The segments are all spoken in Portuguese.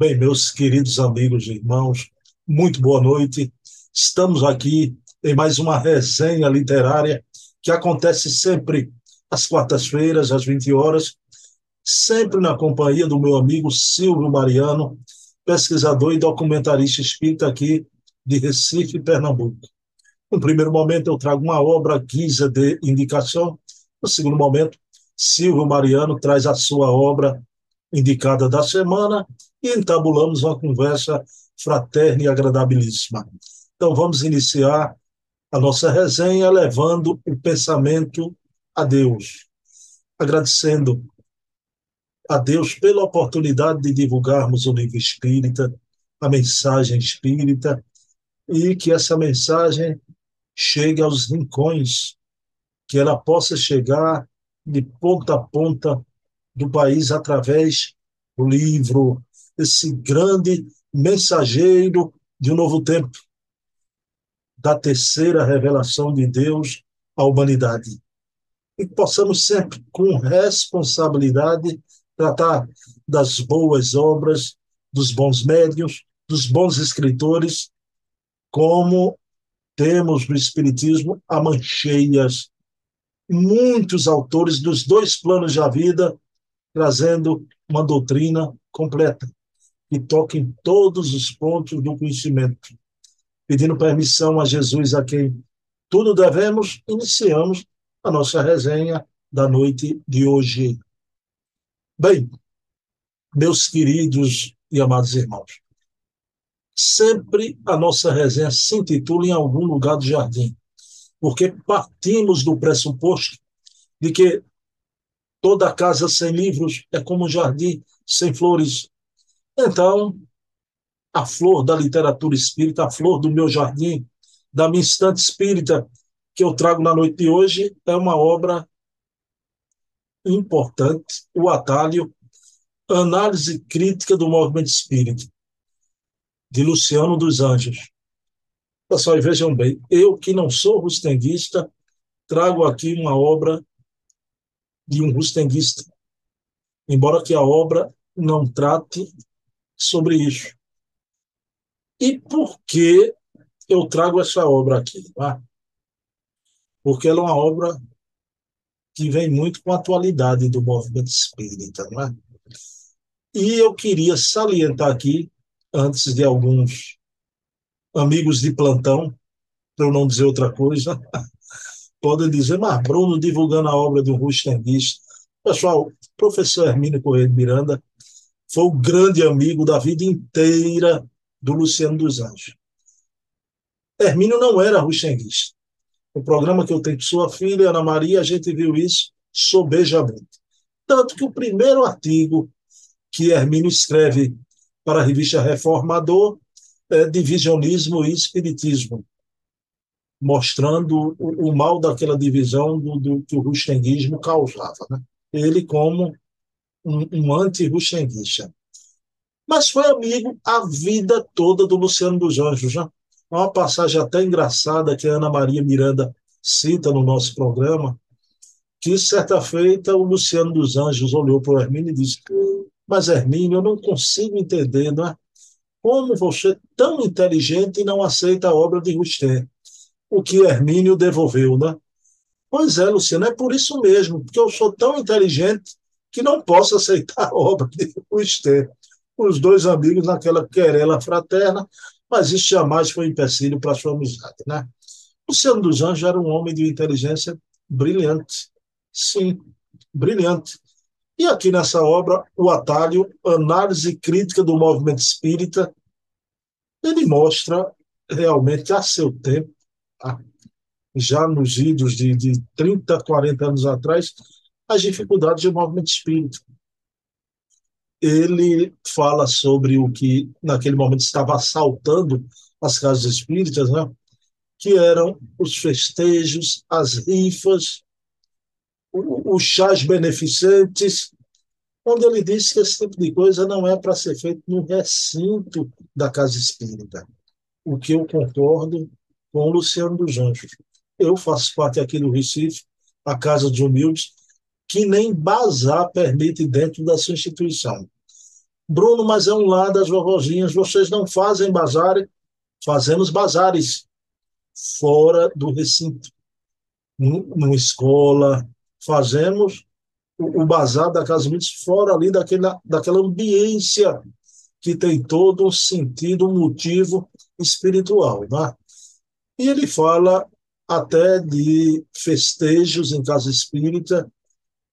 Bem, meus queridos amigos e irmãos, muito boa noite. Estamos aqui em mais uma resenha literária que acontece sempre às quartas-feiras, às 20 horas, sempre na companhia do meu amigo Silvio Mariano, pesquisador e documentarista espírita aqui de Recife, Pernambuco. No primeiro momento, eu trago uma obra guisa de indicação. No segundo momento, Silvio Mariano traz a sua obra indicada da semana e entabulamos uma conversa fraterna e agradabilíssima. Então, vamos iniciar a nossa resenha levando o pensamento a Deus, agradecendo a Deus pela oportunidade de divulgarmos o livro espírita, a mensagem espírita, e que essa mensagem chegue aos rincões, que ela possa chegar de ponta a ponta do país através do livro, esse grande mensageiro de um novo tempo, da terceira revelação de Deus à humanidade. E que possamos sempre, com responsabilidade, tratar das boas obras, dos bons médios, dos bons escritores, como temos no Espiritismo a mancheias, muitos autores dos dois planos da vida, trazendo uma doutrina completa, que toca em todos os pontos do conhecimento. Pedindo permissão a Jesus, a quem tudo devemos, iniciamos a nossa resenha da noite de hoje. Bem, meus queridos e amados irmãos, sempre a nossa resenha se intitula em algum lugar do jardim, porque partimos do pressuposto de que toda casa sem livros é como um jardim sem flores. Então, a flor da literatura espírita, a flor do meu jardim, da minha estante espírita, que eu trago na noite de hoje, é uma obra importante, o atalho, análise crítica do movimento espírita, de Luciano dos Anjos. Pessoal, e vejam bem, eu que não sou rustenguista, trago aqui uma obra de um rustenguista, embora que a obra não trate sobre isso. E por que eu trago essa obra aqui? Tá? Porque ela é uma obra que vem muito com a atualidade do movimento espírita. Não é? E eu queria salientar aqui, antes de alguns amigos de plantão, para eu não dizer outra coisa, podem dizer, mas Bruno divulgando a obra de um rustenguista. Pessoal, professor Hermínio Correia de Miranda foi o grande amigo da vida inteira do Luciano dos Anjos. Hermínio não era rustenguista. O programa que eu tenho com sua filha, Ana Maria, a gente viu isso sobejamente. Tanto que o primeiro artigo que Hermínio escreve para a revista Reformador é Divisionismo e Espiritismo mostrando o, o mal daquela divisão do, do, que o rustenguismo causava. Né? Ele como um, um anti-rustenguista. Mas foi amigo a vida toda do Luciano dos Anjos. Né? Uma passagem até engraçada que a Ana Maria Miranda cita no nosso programa, que certa feita o Luciano dos Anjos olhou para o Hermínio e disse: Mas Hermínio, eu não consigo entender, não é? Como você, tão inteligente, não aceita a obra de Rustem? o que Hermínio devolveu, né? Pois é, Luciano, é por isso mesmo, porque eu sou tão inteligente que não posso aceitar a obra de Esther. Os dois amigos naquela querela fraterna, mas isso jamais foi empecilho para sua amizade, né? Luciano dos Anjos era um homem de inteligência brilhante. Sim, brilhante. E aqui nessa obra, o atalho, análise crítica do movimento espírita, ele mostra realmente a seu tempo já nos idos de, de 30, 40 anos atrás, as dificuldades do movimento espírita. Ele fala sobre o que naquele momento estava assaltando as casas espíritas, né? que eram os festejos, as rifas, os chás beneficentes, onde ele disse que esse tipo de coisa não é para ser feito no recinto da casa espírita. O que eu concordo com o Luciano dos Anjos. Eu faço parte aqui do Recife, a Casa dos Humildes, que nem bazar permite dentro da sua instituição. Bruno, mas é um lar das vovozinhas, vocês não fazem bazar? Fazemos bazares fora do recinto, numa escola, fazemos o, o bazar da Casa Mitos fora ali daquela, daquela ambiência que tem todo um sentido, um motivo espiritual. Né? E ele fala até de festejos em casa espírita,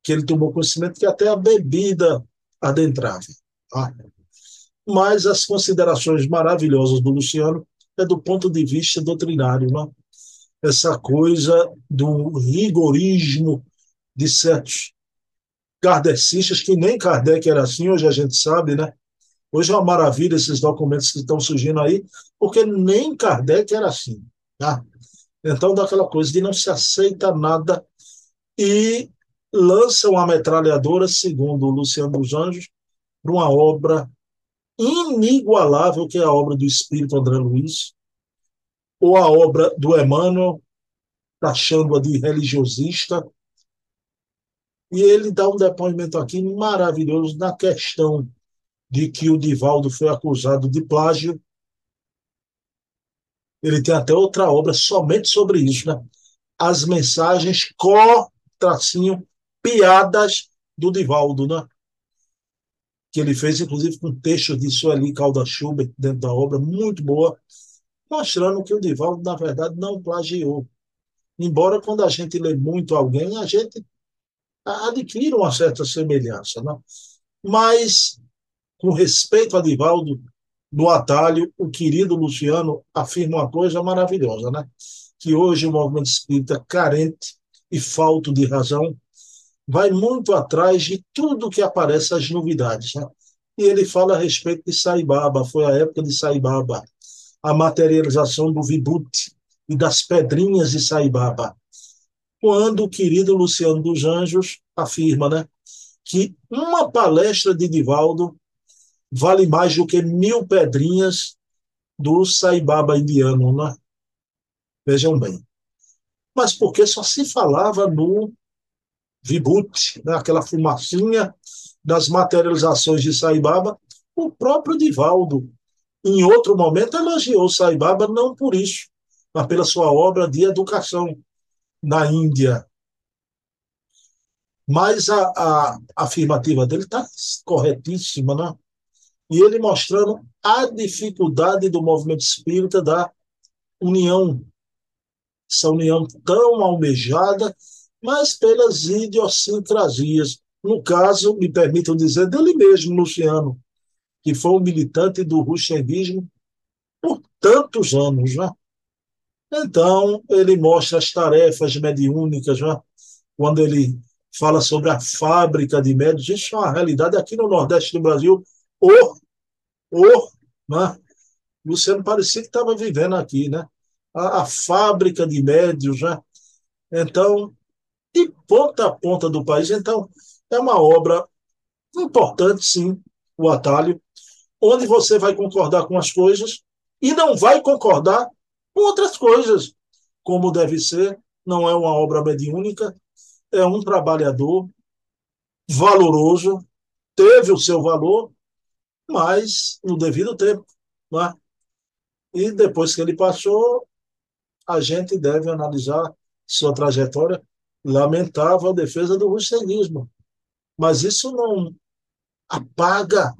que ele tomou conhecimento que até a bebida adentrava. Tá? Mas as considerações maravilhosas do Luciano é do ponto de vista doutrinário, né? essa coisa do rigorismo de certos kardecistas, que nem Kardec era assim, hoje a gente sabe, né? Hoje é uma maravilha esses documentos que estão surgindo aí, porque nem Kardec era assim. Tá? Então, daquela coisa de não se aceita nada e lança uma metralhadora, segundo Luciano dos Anjos, para uma obra inigualável, que é a obra do Espírito André Luiz, ou a obra do Emmanuel, taxando-a de religiosista. E ele dá um depoimento aqui maravilhoso na questão de que o Divaldo foi acusado de plágio. Ele tem até outra obra somente sobre isso, né? As mensagens co tracinho piadas do Divaldo, né? Que ele fez, inclusive, com texto de Sueli Calda Schubert dentro da obra, muito boa, mostrando que o Divaldo, na verdade, não plagiou. Embora, quando a gente lê muito alguém, a gente adquire uma certa semelhança, né? Mas com respeito a Divaldo, no atalho, o querido Luciano afirma uma coisa maravilhosa, né? Que hoje o movimento espírita, carente e falto de razão, vai muito atrás de tudo que aparece as novidades, né? E ele fala a respeito de Saibaba, foi a época de Saibaba, a materialização do Vibute e das pedrinhas de Saibaba. Quando o querido Luciano dos Anjos afirma, né? Que uma palestra de Divaldo vale mais do que mil pedrinhas do Saibaba indiano, né? Vejam bem. Mas porque só se falava no Vibhuti, né? aquela fumacinha das materializações de Saibaba, o próprio Divaldo, em outro momento, elogiou Saibaba não por isso, mas pela sua obra de educação na Índia. Mas a, a afirmativa dele está corretíssima, né? e ele mostrando a dificuldade do movimento espírita da união, essa união tão almejada, mas pelas idiosincrasias. No caso, me permitam dizer, dele mesmo, Luciano, que foi um militante do ruxeguismo por tantos anos. Né? Então, ele mostra as tarefas mediúnicas, né? quando ele fala sobre a fábrica de médios, isso é uma realidade aqui no Nordeste do Brasil, o, o, né? Luciano parecia que estava vivendo aqui, né? A, a, fábrica de médios, né? Então, de ponta a ponta do país. Então, é uma obra importante, sim, o atalho, onde você vai concordar com as coisas e não vai concordar com outras coisas, como deve ser. Não é uma obra mediúnica, é um trabalhador valoroso, teve o seu valor, mas no devido tempo. Né? E depois que ele passou, a gente deve analisar sua trajetória. Lamentável a defesa do rustenismo, mas isso não apaga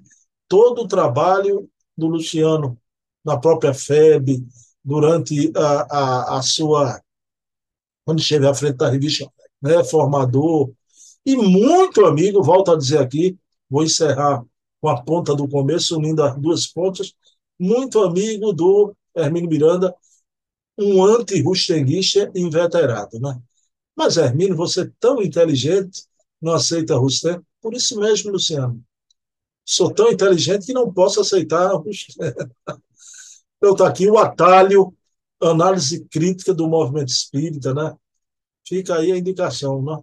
todo o trabalho do Luciano na própria FEB, durante a, a, a sua. quando esteve à frente da revista né, Formador, e muito amigo, volto a dizer aqui, vou encerrar com a ponta do começo, unindo as duas pontas, muito amigo do Hermínio Miranda, um anti-rustenguista inveterado. Né? Mas, Hermínio, você é tão inteligente, não aceita Rustem? Por isso mesmo, Luciano. Sou tão inteligente que não posso aceitar Rustem. Então está aqui o atalho, análise crítica do movimento espírita, né? Fica aí a indicação, né?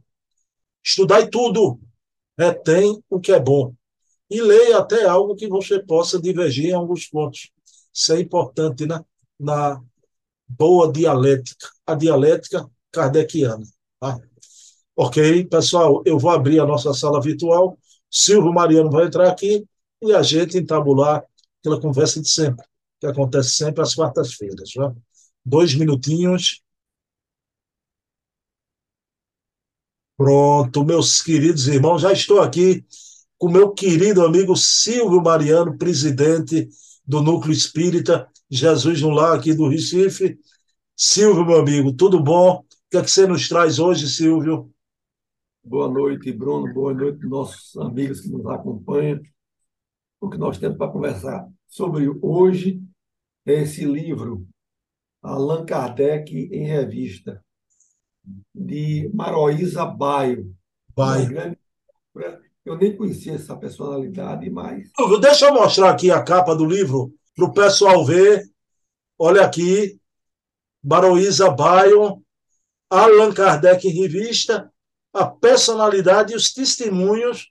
Estudai tudo, retém o que é bom e leia até algo que você possa divergir em alguns pontos. Isso é importante né? na boa dialética, a dialética kardeciana. Tá? Ok, pessoal, eu vou abrir a nossa sala virtual. Silvio Mariano vai entrar aqui e a gente entabular aquela conversa de sempre, que acontece sempre às quartas-feiras. Né? Dois minutinhos. Pronto, meus queridos irmãos, já estou aqui com meu querido amigo Silvio Mariano, presidente do Núcleo Espírita Jesus no Lar aqui do Recife. Silvio, meu amigo, tudo bom? Que é que você nos traz hoje, Silvio? Boa noite, Bruno. Boa noite, nossos amigos que nos acompanham. O que nós temos para conversar sobre hoje é esse livro, Allan Kardec em Revista, de Maroísa Baio. Grande... Eu nem conhecia essa personalidade, mas. Deixa eu mostrar aqui a capa do livro para o pessoal ver. Olha aqui, Maroísa Baio, Allan Kardec em Revista, a personalidade e os testemunhos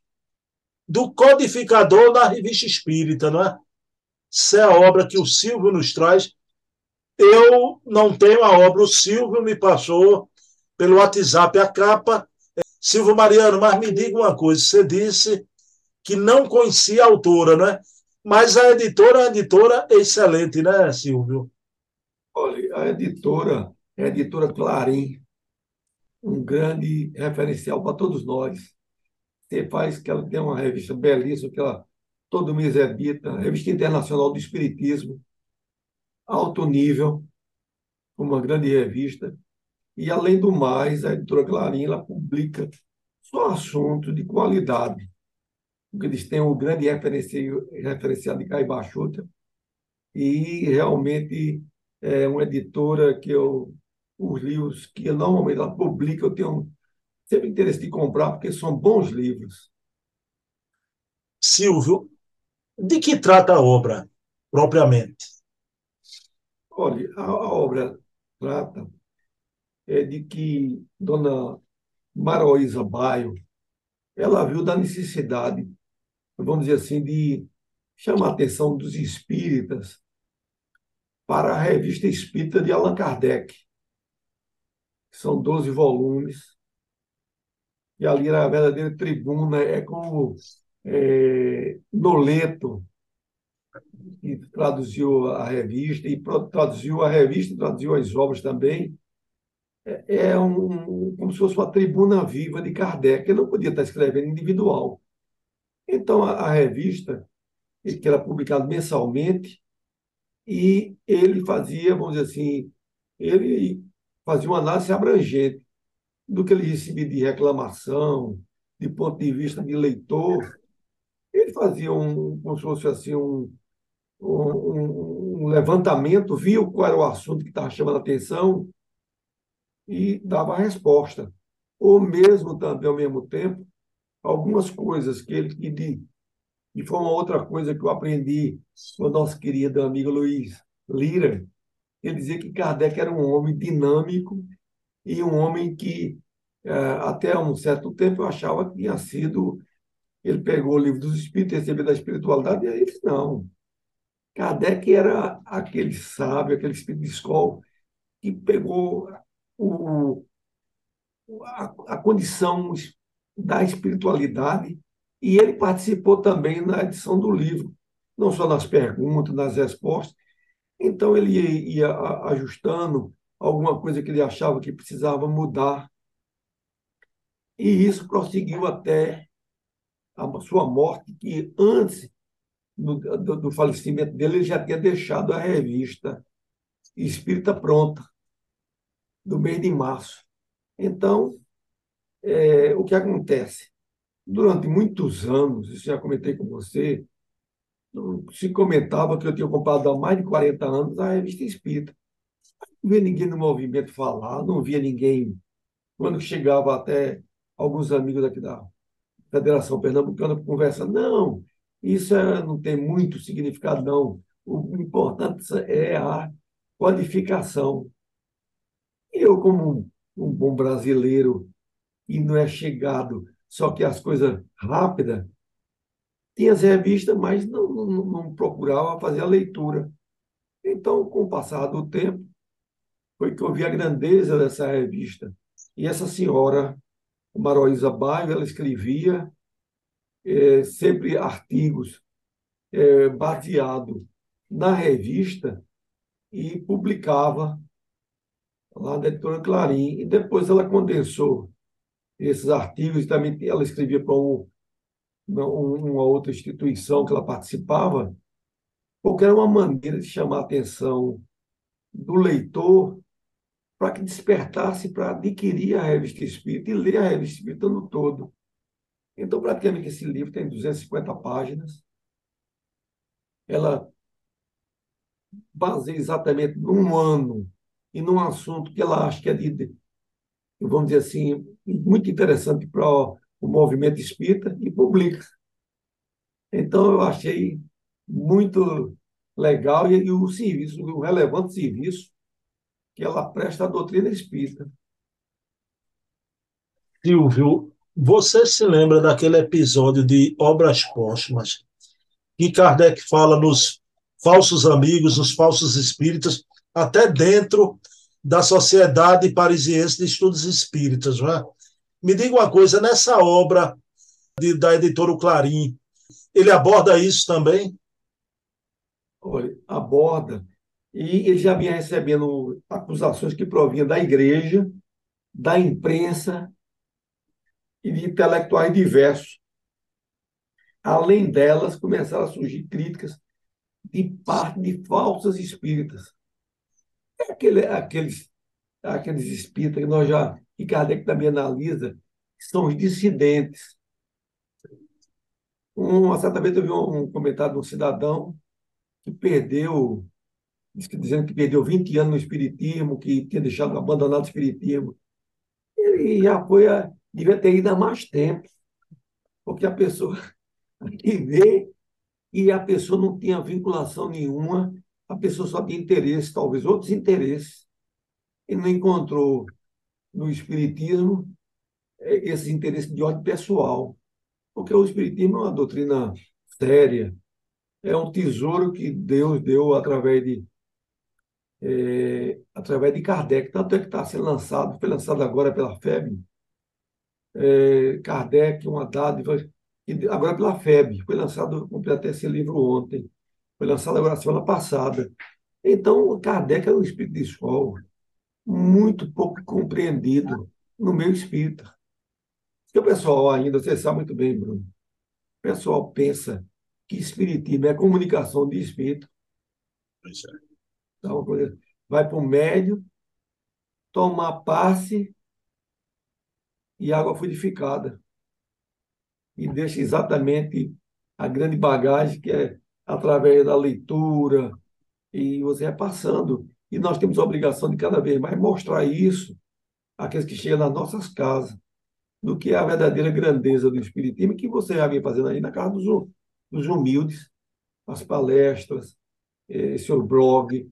do codificador da revista espírita, não é? Essa é a obra que o Silvio nos traz. Eu não tenho a obra, o Silvio me passou pelo WhatsApp a capa. Silvio Mariano, mas me diga uma coisa: você disse que não conhecia a autora, né? Mas a editora é uma editora excelente, né, Silvio? Olha, a editora é a editora Clarim, um grande referencial para todos nós. Você faz que ela tem uma revista belíssima, que ela todo mês edita, Revista Internacional do Espiritismo, alto nível, uma grande revista. E, além do mais, a editora Clarim ela publica só assuntos de qualidade. Porque eles têm um grande referenciado, referenciado de Caibachuta e realmente é uma editora que eu, os livros que normalmente ela publica, eu tenho sempre interesse de comprar, porque são bons livros. Silvio, de que trata a obra, propriamente? Olha, a, a obra trata é de que Dona Maroísa Baio, ela viu da necessidade, vamos dizer assim, de chamar a atenção dos espíritas para a revista espírita de Allan Kardec. São 12 volumes. E ali era a verdadeira tribuna, é como é, Noleto, que traduziu a revista, e traduziu a revista, traduziu as obras também. É, é um, como se fosse uma tribuna viva de Kardec, ele não podia estar escrevendo individual. Então, a, a revista, que era publicada mensalmente, e ele fazia, vamos dizer assim, ele fazia uma análise abrangente do que ele recebia de reclamação, de ponto de vista de leitor. Ele fazia um, como se fosse assim, um, um, um levantamento, via qual era o assunto que estava chamando a atenção e dava a resposta. Ou mesmo também, ao mesmo tempo, algumas coisas que ele que de, e foi uma outra coisa que eu aprendi com o nosso querido amigo Luiz Lira. Ele dizia que Kardec era um homem dinâmico e um homem que, é, até um certo tempo, eu achava que tinha sido. Ele pegou o livro dos Espíritos, recebeu da espiritualidade, e aí disse: não. Kardec era aquele sábio, aquele espírito de escola, que pegou o, a, a condição da espiritualidade e ele participou também na edição do livro, não só nas perguntas, nas respostas. Então, ele ia ajustando alguma coisa que ele achava que precisava mudar. E isso prosseguiu até a sua morte, que antes do, do, do falecimento dele, ele já tinha deixado a revista Espírita pronta, do mês de março. Então, é, o que acontece? Durante muitos anos, isso já comentei com você, se comentava que eu tinha comprado há mais de 40 anos a revista Espírita. Não via ninguém no movimento falar, não via ninguém. Quando chegava até alguns amigos aqui da Federação Pernambucana conversa, não, isso é, não tem muito significado, não. O importante é a qualificação. Eu, como um, um bom brasileiro e não é chegado só que as coisas rápidas, tinha as revistas, mas não, não, não procurava fazer a leitura. Então, com o passar do tempo, foi que eu vi a grandeza dessa revista. E essa senhora, Maroísa Baio, ela escrevia é, sempre artigos é, baseado na revista e publicava lá na editora Clarim. E depois ela condensou esses artigos também ela escrevia para um, uma outra instituição que ela participava, porque era uma maneira de chamar a atenção do leitor para que despertasse para adquirir a revista Espírita e ler a revista Espírita no todo. Então, praticamente, esse livro tem 250 páginas. Ela baseia exatamente num ano e num assunto que ela acha que é de, vamos dizer assim, muito interessante para o movimento espírita e publica. Então, eu achei muito legal e, e o serviço, o relevante serviço que ela presta à doutrina espírita. Silvio, você se lembra daquele episódio de Obras Póstumas, que Kardec fala nos falsos amigos, nos falsos espíritas, até dentro da Sociedade Parisiense de Estudos Espíritas, não é? Me diga uma coisa, nessa obra de, da editora Clarim, ele aborda isso também? Olha, aborda. E ele já vinha recebendo acusações que provinham da igreja, da imprensa e de intelectuais diversos. Além delas, começaram a surgir críticas de parte de falsas espíritas. É aquele, aqueles, aqueles espíritas que nós já, que Kardec também analisa, que são os dissidentes. Um, certamente eu vi um comentário de um cidadão que perdeu, dizendo que perdeu 20 anos no Espiritismo, que tinha deixado abandonado o Espiritismo. Ele já foi, a, devia ter ido há mais tempo, porque a pessoa que vê e a pessoa não tinha vinculação nenhuma, a pessoa só tinha interesse, talvez outros interesses, e não encontrou no Espiritismo é, esses interesses de ordem pessoal, porque o Espiritismo é uma doutrina séria, é um tesouro que Deus deu através de é, através de Kardec, tanto é que está sendo lançado, foi lançado agora pela FEB, é, Kardec, uma dádiva, agora pela FEB, foi lançado, comprei até esse livro ontem, foi lançado agora semana passada. Então, Kardec era um espírito de escola, muito pouco compreendido no meio espírita. Porque o pessoal ainda, você sabe muito bem, Bruno, o pessoal pensa que espiritismo é comunicação de espírito. Então, vai para o médio, toma passe e água fluidificada. E deixa exatamente a grande bagagem que é através da leitura, e você é passando. E nós temos a obrigação de cada vez mais mostrar isso àqueles que chegam nas nossas casas, do que é a verdadeira grandeza do Espiritismo, que você já vem fazendo aí na casa dos, dos humildes, as palestras, eh, seu blog,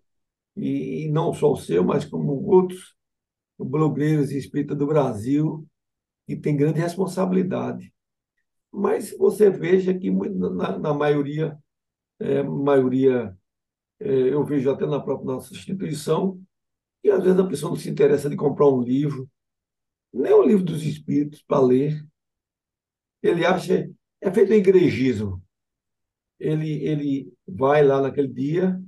e, e não só o seu, mas como outros blogueiros espíritas do Brasil, que tem grande responsabilidade. Mas você veja que na, na maioria, é, maioria é, eu vejo até na própria nossa instituição, que às vezes a pessoa não se interessa de comprar um livro, nem o livro dos espíritos para ler. Ele acha, é feito igrejismo ele, ele vai lá naquele dia,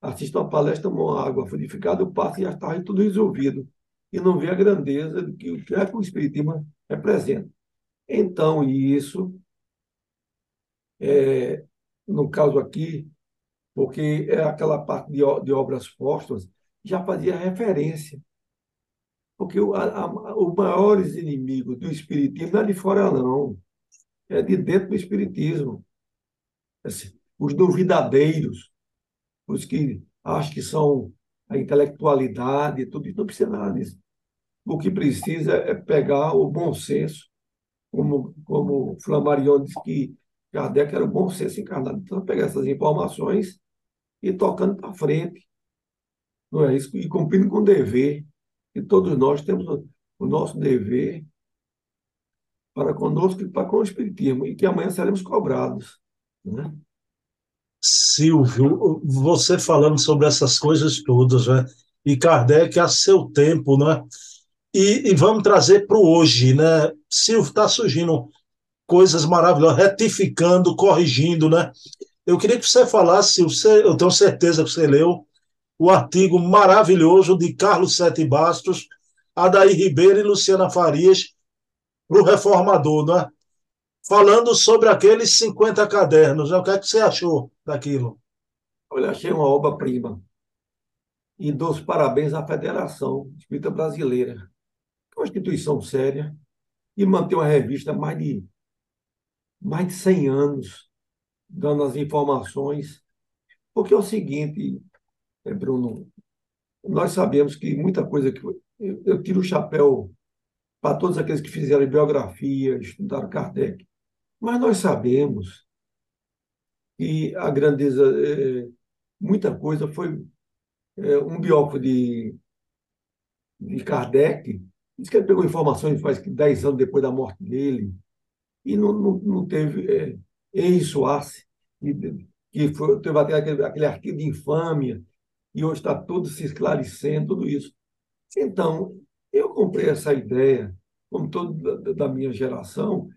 assiste uma palestra, uma água purificada, passa e já está tudo resolvido. E não vê a grandeza do que, é que o Espiritismo representa. Então, isso, é, no caso aqui, porque é aquela parte de, de obras póstumas, já fazia referência. Porque o, a, os maiores inimigos do Espiritismo não é de fora, não. É de dentro do Espiritismo. Assim, os duvidadeiros, os que acham que são a intelectualidade, tudo isso, não precisa nada disso. O que precisa é pegar o bom senso, como, como Flammarion disse que Kardec era o bom senso encarnado. Então, pegar essas informações e tocando para frente. Não é isso? E cumprindo com o dever. E todos nós temos o nosso dever para conosco e para com o Espiritismo, e que amanhã seremos cobrados. Né? Silvio, você falando sobre essas coisas todas, né? E Kardec a seu tempo, né? E, e vamos trazer para o hoje, né? Silvio, está surgindo coisas maravilhosas, retificando, corrigindo, né? Eu queria que você falasse, você, eu tenho certeza que você leu o artigo maravilhoso de Carlos Sete Bastos, Adair Ribeiro e Luciana Farias, para o Reformador, né? falando sobre aqueles 50 cadernos. Né? O que, é que você achou daquilo? Olha, achei uma obra-prima. E dou os parabéns à Federação Espírita Brasileira, que é uma instituição séria, e mantém uma revista há mais de, mais de 100 anos, dando as informações. Porque é o seguinte, é, Bruno, nós sabemos que muita coisa que. Eu, eu tiro o chapéu para todos aqueles que fizeram biografia, estudaram Kardec. Mas nós sabemos que a grandeza, é, muita coisa foi é, um biógrafo de, de Kardec, diz que ele pegou informações faz 10 anos depois da morte dele, e não, não, não teve é, Henri Soares, que foi, teve aquele, aquele artigo de infâmia, e hoje está tudo se esclarecendo, tudo isso. Então, eu comprei essa ideia, como todo da, da minha geração,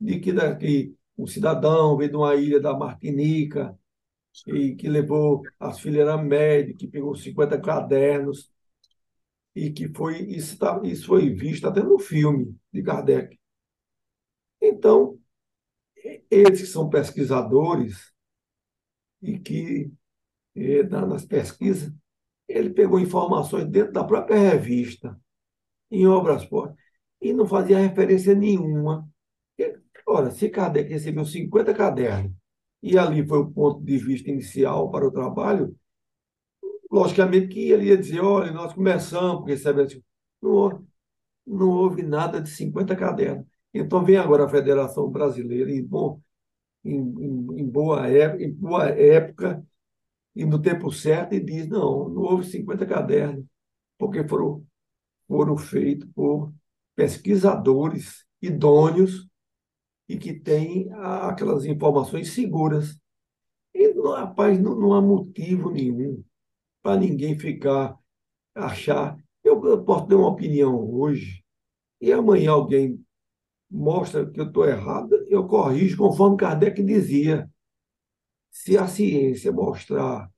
de que daqui um cidadão veio de uma ilha da Martinica e que levou as fileiras médias, que pegou 50 cadernos e que foi isso, tá, isso foi visto até no filme de Kardec. Então, eles que são pesquisadores e que eh, nas pesquisas ele pegou informações dentro da própria revista, em obras postas, e não fazia referência nenhuma Ora, se Kardec recebeu 50 cadernos e ali foi o ponto de vista inicial para o trabalho, logicamente que ele ia dizer, olha, nós começamos, porque sabe, não, não houve nada de 50 cadernos. Então vem agora a Federação Brasileira em, bom, em, em, em boa, época, em boa época e no tempo certo e diz, não, não houve 50 cadernos, porque foram, foram feitos por pesquisadores idôneos e que tem aquelas informações seguras. E, rapaz, não, não há motivo nenhum para ninguém ficar, achar. Eu, eu posso ter uma opinião hoje, e amanhã alguém mostra que eu estou errado, eu corrijo conforme Kardec dizia. Se a ciência mostrar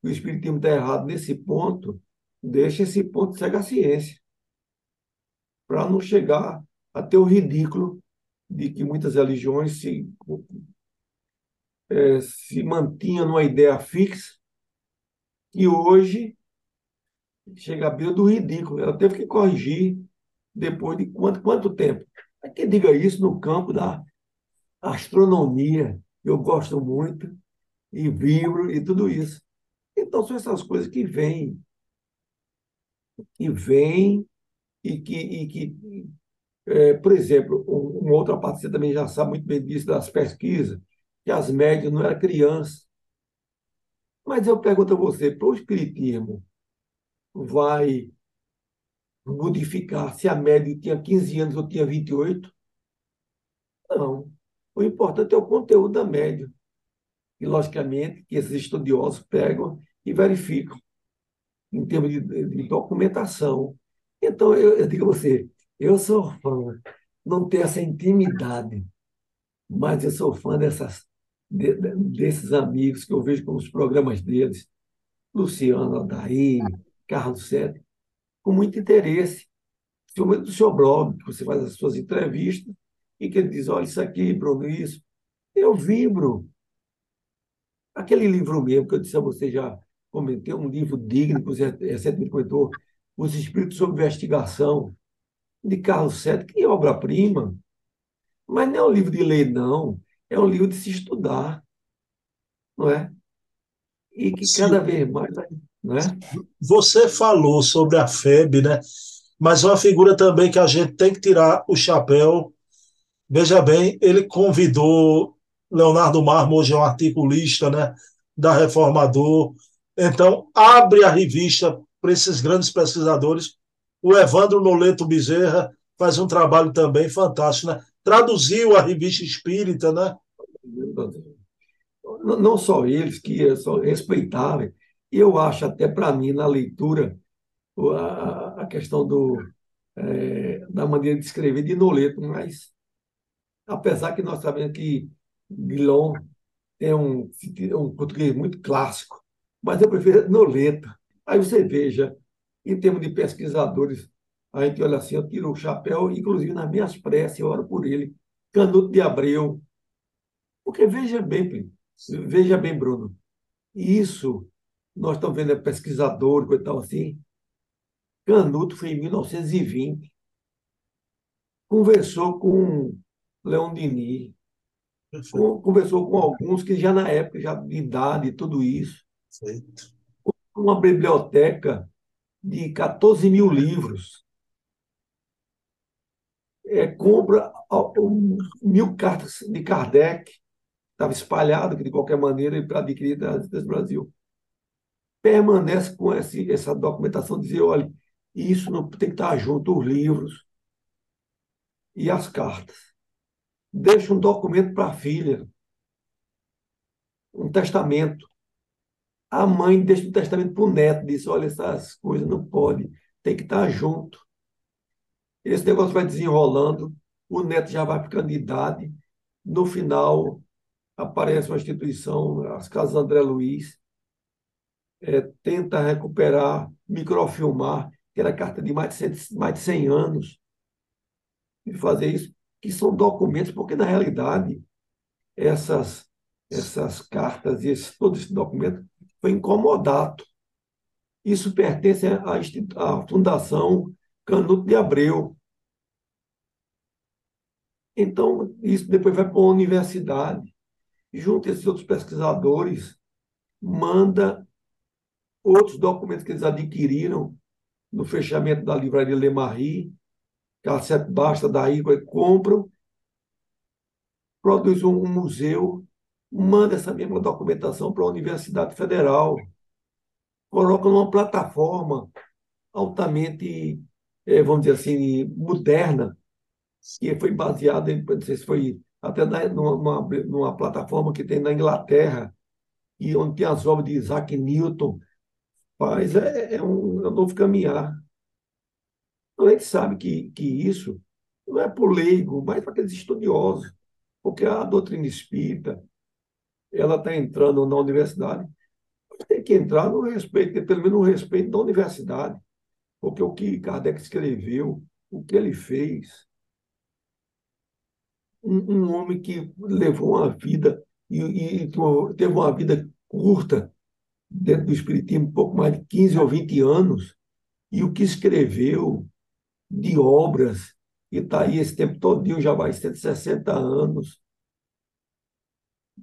que o Espiritismo está errado nesse ponto, deixa esse ponto segue a ciência. Para não chegar a ter o ridículo de que muitas religiões se, é, se mantinham numa ideia fixa e hoje chega à beira do ridículo. Ela teve que corrigir depois de quanto, quanto tempo? É que diga isso no campo da astronomia. Eu gosto muito e vibro e tudo isso. Então, são essas coisas que vêm, que vêm e que, e que é, por exemplo, uma outra parte, você também já sabe muito bem disso, das pesquisas, que as médias não eram crianças. Mas eu pergunto a você, para o Espiritismo vai modificar se a média tinha 15 anos ou tinha 28? Não. O importante é o conteúdo da média. E, logicamente, que esses estudiosos pegam e verificam em termos de, de documentação. Então, eu, eu digo a você, eu sou fã, não tenho essa intimidade, mas eu sou fã dessas, de, desses amigos que eu vejo nos programas deles, Luciano Adair, Carlos Sete, com muito interesse. Principalmente do seu blog, que você faz as suas entrevistas, e que ele diz, olha, isso aqui, Bruno, isso. Eu vibro. Aquele livro mesmo que eu disse a você, já comentei, um livro digno, que você recentemente comentou, Os Espíritos sobre Investigação, de Carlos Sete, que é obra-prima. Mas não é um livro de ler, não. É um livro de se estudar. Não é? E que Sim. cada vez mais. Não é? Você falou sobre a FEB, né? Mas uma figura também que a gente tem que tirar o chapéu. Veja bem, ele convidou Leonardo Marmo, hoje é um articulista né, da Reformador. Então, abre a revista para esses grandes pesquisadores o Evandro Noleto Bezerra faz um trabalho também fantástico, né? Traduziu a revista espírita, né? Não só eles, que são respeitáveis, eu acho até para mim, na leitura, a, a questão do, é, da maneira de escrever de Noleto, mas apesar que nós sabemos que Guilom tem um, um português muito clássico, mas eu prefiro Noleta. Aí você veja, em termos de pesquisadores, a gente olha assim, eu tiro o chapéu, inclusive nas minhas preces, eu oro por ele. Canuto de Abreu. Porque veja bem, veja bem, Bruno, isso, nós estamos vendo é pesquisador, coisa tal assim. Canuto foi em 1920. Conversou com Leon Denis, conversou com alguns que já na época, já de idade e tudo isso. Perfeito. Uma biblioteca de 14 mil livros. É, compra um, mil cartas de Kardec, estava espalhado de qualquer maneira para adquirir das, das Brasil. Permanece com esse, essa documentação, dizer, olha, isso não tem que estar junto, os livros e as cartas deixa um documento para a filha, um testamento. A mãe deixa um testamento para o neto, diz: olha, essas coisas não pode, tem que estar junto. Esse negócio vai desenrolando, o neto já vai ficando de idade. No final, aparece uma instituição, as Casas André Luiz, é, tenta recuperar, microfilmar, que era carta de mais de 100, mais de 100 anos, e fazer isso que são documentos, porque na realidade essas, essas cartas e esse, todo esse documento foi incomodado. Isso pertence à, à Fundação Canuto de Abreu. Então, isso depois vai para a universidade. Junto esses outros pesquisadores, manda outros documentos que eles adquiriram no fechamento da livraria Le Marie, cassete basta daí, compram, produz um, museu, manda essa mesma documentação para a Universidade Federal, coloca numa plataforma altamente, eh, vamos dizer assim, moderna, que foi baseada não sei se foi até numa, numa plataforma que tem na Inglaterra, e onde tem as obras de Isaac Newton, mas é, é, um, é um novo caminhar. A gente sabe que, que isso não é por leigo, mas para aqueles estudiosos, porque a doutrina espírita ela está entrando na universidade, tem que entrar no respeito, pelo menos no respeito da universidade, porque o que Kardec escreveu, o que ele fez, um, um homem que levou uma vida e, e, teve uma vida curta dentro do Espiritismo, pouco mais de 15 ou 20 anos, e o que escreveu, de obras, e está aí esse tempo todinho, já vai 160 anos.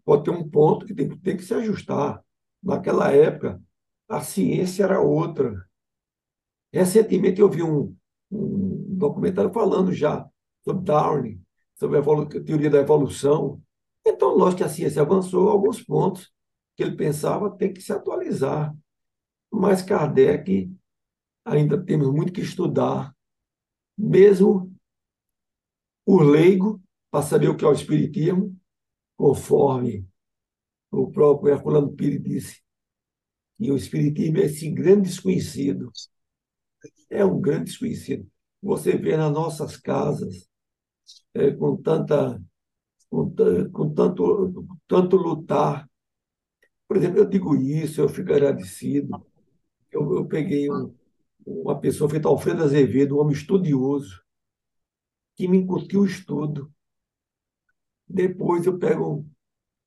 Pode ter um ponto que tem, tem que se ajustar. Naquela época, a ciência era outra. Recentemente eu vi um, um documentário falando já sobre Darwin, sobre a teoria da evolução. Então, lógico que a ciência avançou, alguns pontos que ele pensava tem que se atualizar. Mas Kardec ainda temos muito que estudar mesmo o leigo, para saber o que é o Espiritismo, conforme o próprio Herculano Pires disse, que o Espiritismo é esse grande desconhecido. É um grande desconhecido. Você vê nas nossas casas, é, com tanta com, com tanto, tanto lutar. Por exemplo, eu digo isso, eu fico agradecido. Eu, eu peguei um, uma pessoa feita Alfredo Azevedo, um homem estudioso, que me incutiu o estudo. Depois eu pego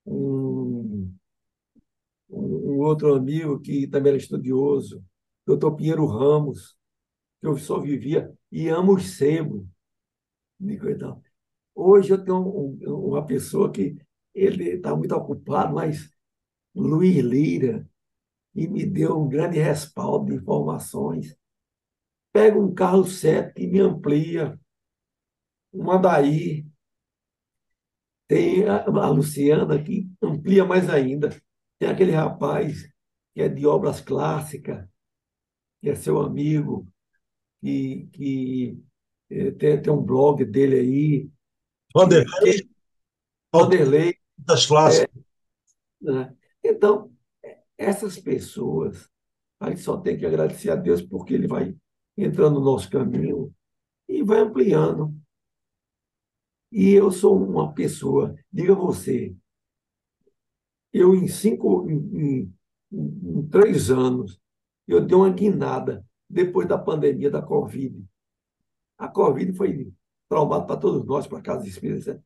um, um, um outro amigo que também era estudioso, doutor Pinheiro Ramos, que eu só vivia, e amo o sebo. Então, hoje eu tenho um, uma pessoa que ele está muito ocupado, mas Luiz Lira, e me deu um grande respaldo de informações pega um carro 7 e me amplia, uma daí, tem a, a Luciana que amplia mais ainda, tem aquele rapaz que é de obras clássicas, que é seu amigo, que, que é, tem, tem um blog dele aí. Vanderlei. Vanderlei. Das clássicas. É, né? Então, essas pessoas, a gente só tem que agradecer a Deus porque ele vai entrando no nosso caminho e vai ampliando. E eu sou uma pessoa, diga você, eu em cinco, em, em, em três anos, eu dei uma guinada depois da pandemia da Covid. A Covid foi traumática para todos nós, para casa espírita,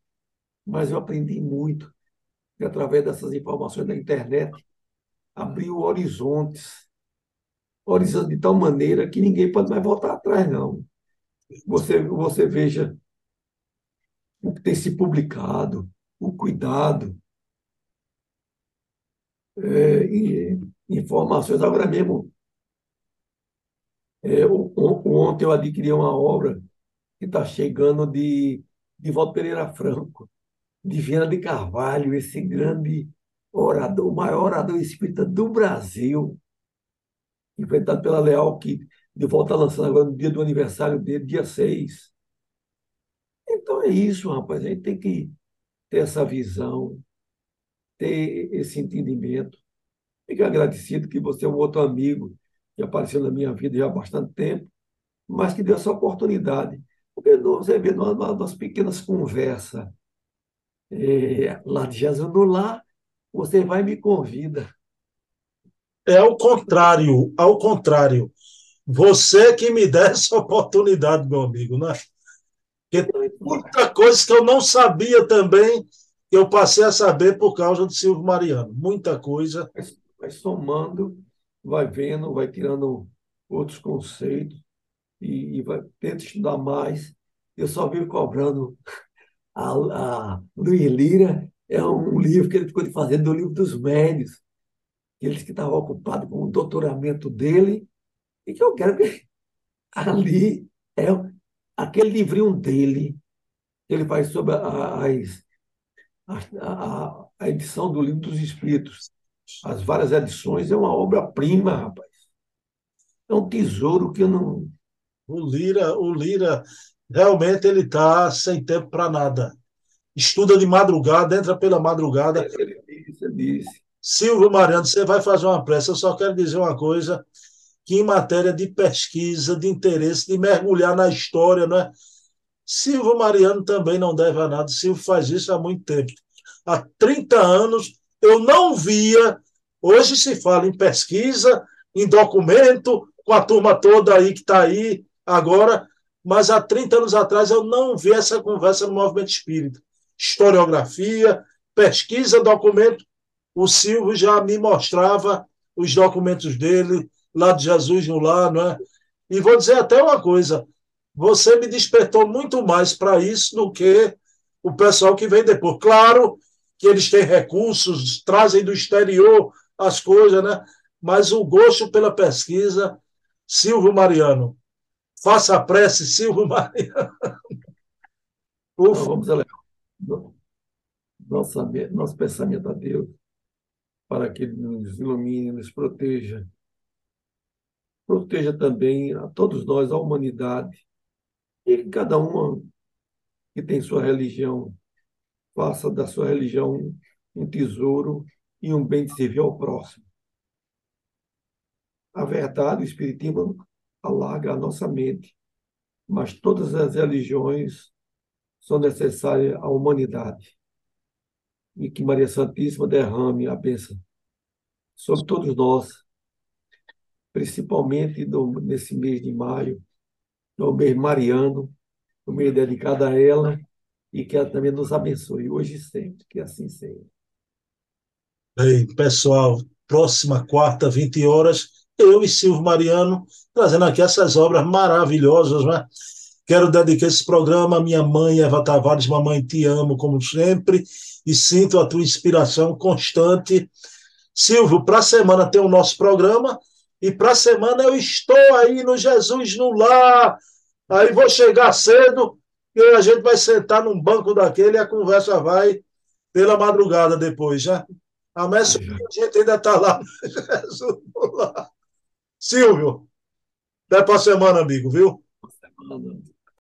mas eu aprendi muito e através dessas informações da internet abriu horizontes, horizontes de tal maneira que ninguém pode mais voltar atrás, não. Você, você veja o que tem se publicado, o cuidado, é, e, informações. Agora mesmo, é, ontem eu adquiri uma obra que está chegando de, de Walter Pereira Franco, de Viana de Carvalho, esse grande orador, o maior orador espírita do Brasil, inventado pela Leal, que de volta lançando agora no dia do aniversário dele, dia 6. Então é isso, rapaz. A gente tem que ter essa visão, ter esse entendimento. Fico agradecido que você é um outro amigo que apareceu na minha vida já há bastante tempo, mas que deu essa oportunidade. Porque você vê nas pequenas conversas é, lá de Jesus no lar, você vai e me convida. É ao contrário, ao contrário. Você que me dá essa oportunidade, meu amigo, né? Porque muita coisa que eu não sabia também, eu passei a saber por causa de Silvio Mariano. Muita coisa. Vai, somando, vai vendo, vai tirando outros conceitos e, e vai tenta estudar mais. Eu só vivo cobrando a, a Luiz Lira é um livro que ele ficou de fazer do livro dos médios, eles que estavam ocupados com o doutoramento dele, e que eu quero que ali é aquele livrinho dele, ele faz sobre as, a, a, edição do livro dos Espíritos, as várias edições, é uma obra-prima, rapaz. É um tesouro que eu não. O Lira, o Lira realmente ele está sem tempo para nada. Estuda de madrugada, entra pela madrugada. Ele disse, ele disse. Silvio Mariano, você vai fazer uma pressa. Eu só quero dizer uma coisa: que em matéria de pesquisa, de interesse, de mergulhar na história, não é? Silvio Mariano também não deve a nada. Silvio faz isso há muito tempo. Há 30 anos eu não via. Hoje se fala em pesquisa, em documento, com a turma toda aí que está aí agora, mas há 30 anos atrás eu não vi essa conversa no movimento espírita. Historiografia, pesquisa, documento. O Silvio já me mostrava os documentos dele, lá de Jesus no lar, não é? E vou dizer até uma coisa: você me despertou muito mais para isso do que o pessoal que vem depois. Claro que eles têm recursos, trazem do exterior as coisas, né? Mas o gosto pela pesquisa, Silvio Mariano, Faça a prece, Silvio Maria. Então, vamos elevar nosso, nosso pensamento a Deus para que Ele nos ilumine, nos proteja. Proteja também a todos nós, a humanidade. E cada uma que tem sua religião faça da sua religião um tesouro e um bem de servir ao próximo. A verdade, o Espiritismo alarga a nossa mente, mas todas as religiões são necessárias à humanidade. E que Maria Santíssima derrame a bênção sobre todos nós, principalmente nesse mês de maio, no mês mariano, no mês dedicado a ela, e que ela também nos abençoe hoje e sempre, que assim seja. Bem, pessoal, próxima quarta, 20 horas, eu e Silvio Mariano, trazendo aqui essas obras maravilhosas, né? Quero dedicar esse programa à minha mãe, Eva Tavares. Mamãe, te amo, como sempre, e sinto a tua inspiração constante. Silvio, para a semana tem o nosso programa, e para a semana eu estou aí no Jesus no Lar. Aí vou chegar cedo, e a gente vai sentar num banco daquele e a conversa vai pela madrugada depois, já. A Messi, a gente ainda está lá no Jesus no Lar. Silvio, até para semana, amigo, viu? Semana.